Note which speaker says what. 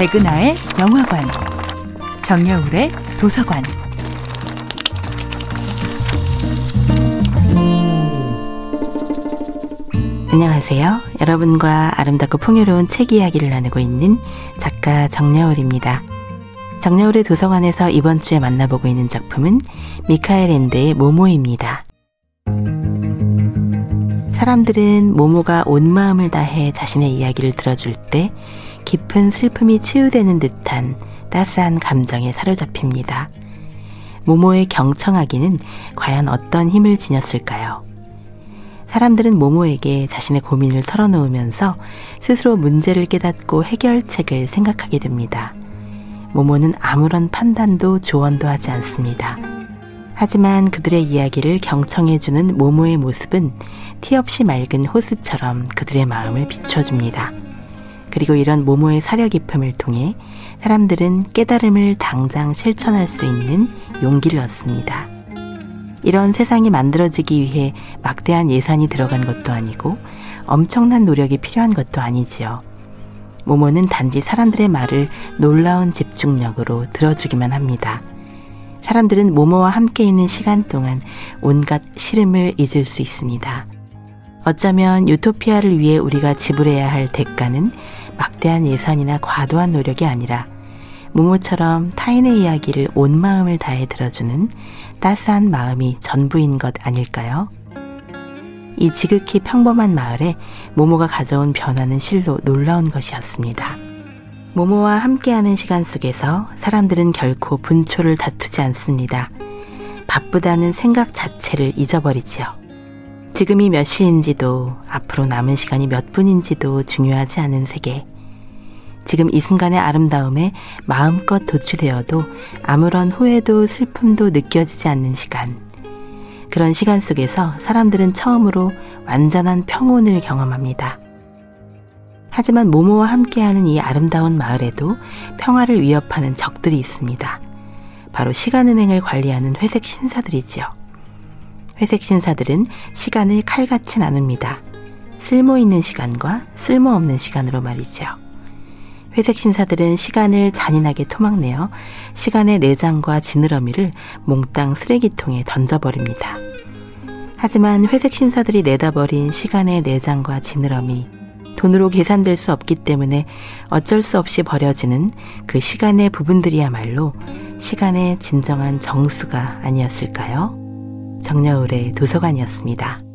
Speaker 1: 백은하의 영화관, 정여울의 도서관.
Speaker 2: 안녕하세요. 여러분과 아름답고 풍요로운 책 이야기를 나누고 있는 작가 정여울입니다. 정여울의 도서관에서 이번 주에 만나보고 있는 작품은 미하엘 엔데의 모모입니다. 사람들은 모모가 온 마음을 다해 자신의 이야기를 들어줄 때 깊은 슬픔이 치유되는 듯한 따스한 감정에 사로잡힙니다. 모모의 경청하기는 과연 어떤 힘을 지녔을까요? 사람들은 모모에게 자신의 고민을 털어놓으면서 스스로 문제를 깨닫고 해결책을 생각하게 됩니다. 모모는 아무런 판단도 조언도 하지 않습니다. 하지만 그들의 이야기를 경청해주는 모모의 모습은 티 없이 맑은 호수처럼 그들의 마음을 비춰줍니다. 그리고 이런 모모의 사려 깊음을 통해 사람들은 깨달음을 당장 실천할 수 있는 용기를 얻습니다. 이런 세상이 만들어지기 위해 막대한 예산이 들어간 것도 아니고 엄청난 노력이 필요한 것도 아니지요. 모모는 단지 사람들의 말을 놀라운 집중력으로 들어주기만 합니다. 사람들은 모모와 함께 있는 시간 동안 온갖 시름을 잊을 수 있습니다. 어쩌면 유토피아를 위해 우리가 지불해야 할 대가는 막대한 예산이나 과도한 노력이 아니라 모모처럼 타인의 이야기를 온 마음을 다해 들어주는 따스한 마음이 전부인 것 아닐까요? 이 지극히 평범한 마을에 모모가 가져온 변화는 실로 놀라운 것이었습니다. 모모와 함께하는 시간 속에서 사람들은 결코 분초를 다투지 않습니다. 바쁘다는 생각 자체를 잊어버리지요. 지금이 몇 시인지도 앞으로 남은 시간이 몇 분인지도 중요하지 않은 세계. 지금 이 순간의 아름다움에 마음껏 도취되어도 아무런 후회도 슬픔도 느껴지지 않는 시간. 그런 시간 속에서 사람들은 처음으로 완전한 평온을 경험합니다. 하지만 모모와 함께하는 이 아름다운 마을에도 평화를 위협하는 적들이 있습니다. 바로 시간은행을 관리하는 회색 신사들이지요. 회색 신사들은 시간을 칼같이 나눕니다. 쓸모 있는 시간과 쓸모 없는 시간으로 말이지요. 회색 신사들은 시간을 잔인하게 토막내어 시간의 내장과 지느러미를 몽땅 쓰레기통에 던져버립니다. 하지만 회색 신사들이 내다버린 시간의 내장과 지느러미, 돈으로 계산될 수 없기 때문에 어쩔 수 없이 버려지는 그 시간의 부분들이야말로 시간의 진정한 정수가 아니었을까요? 정여울의 도서관이었습니다.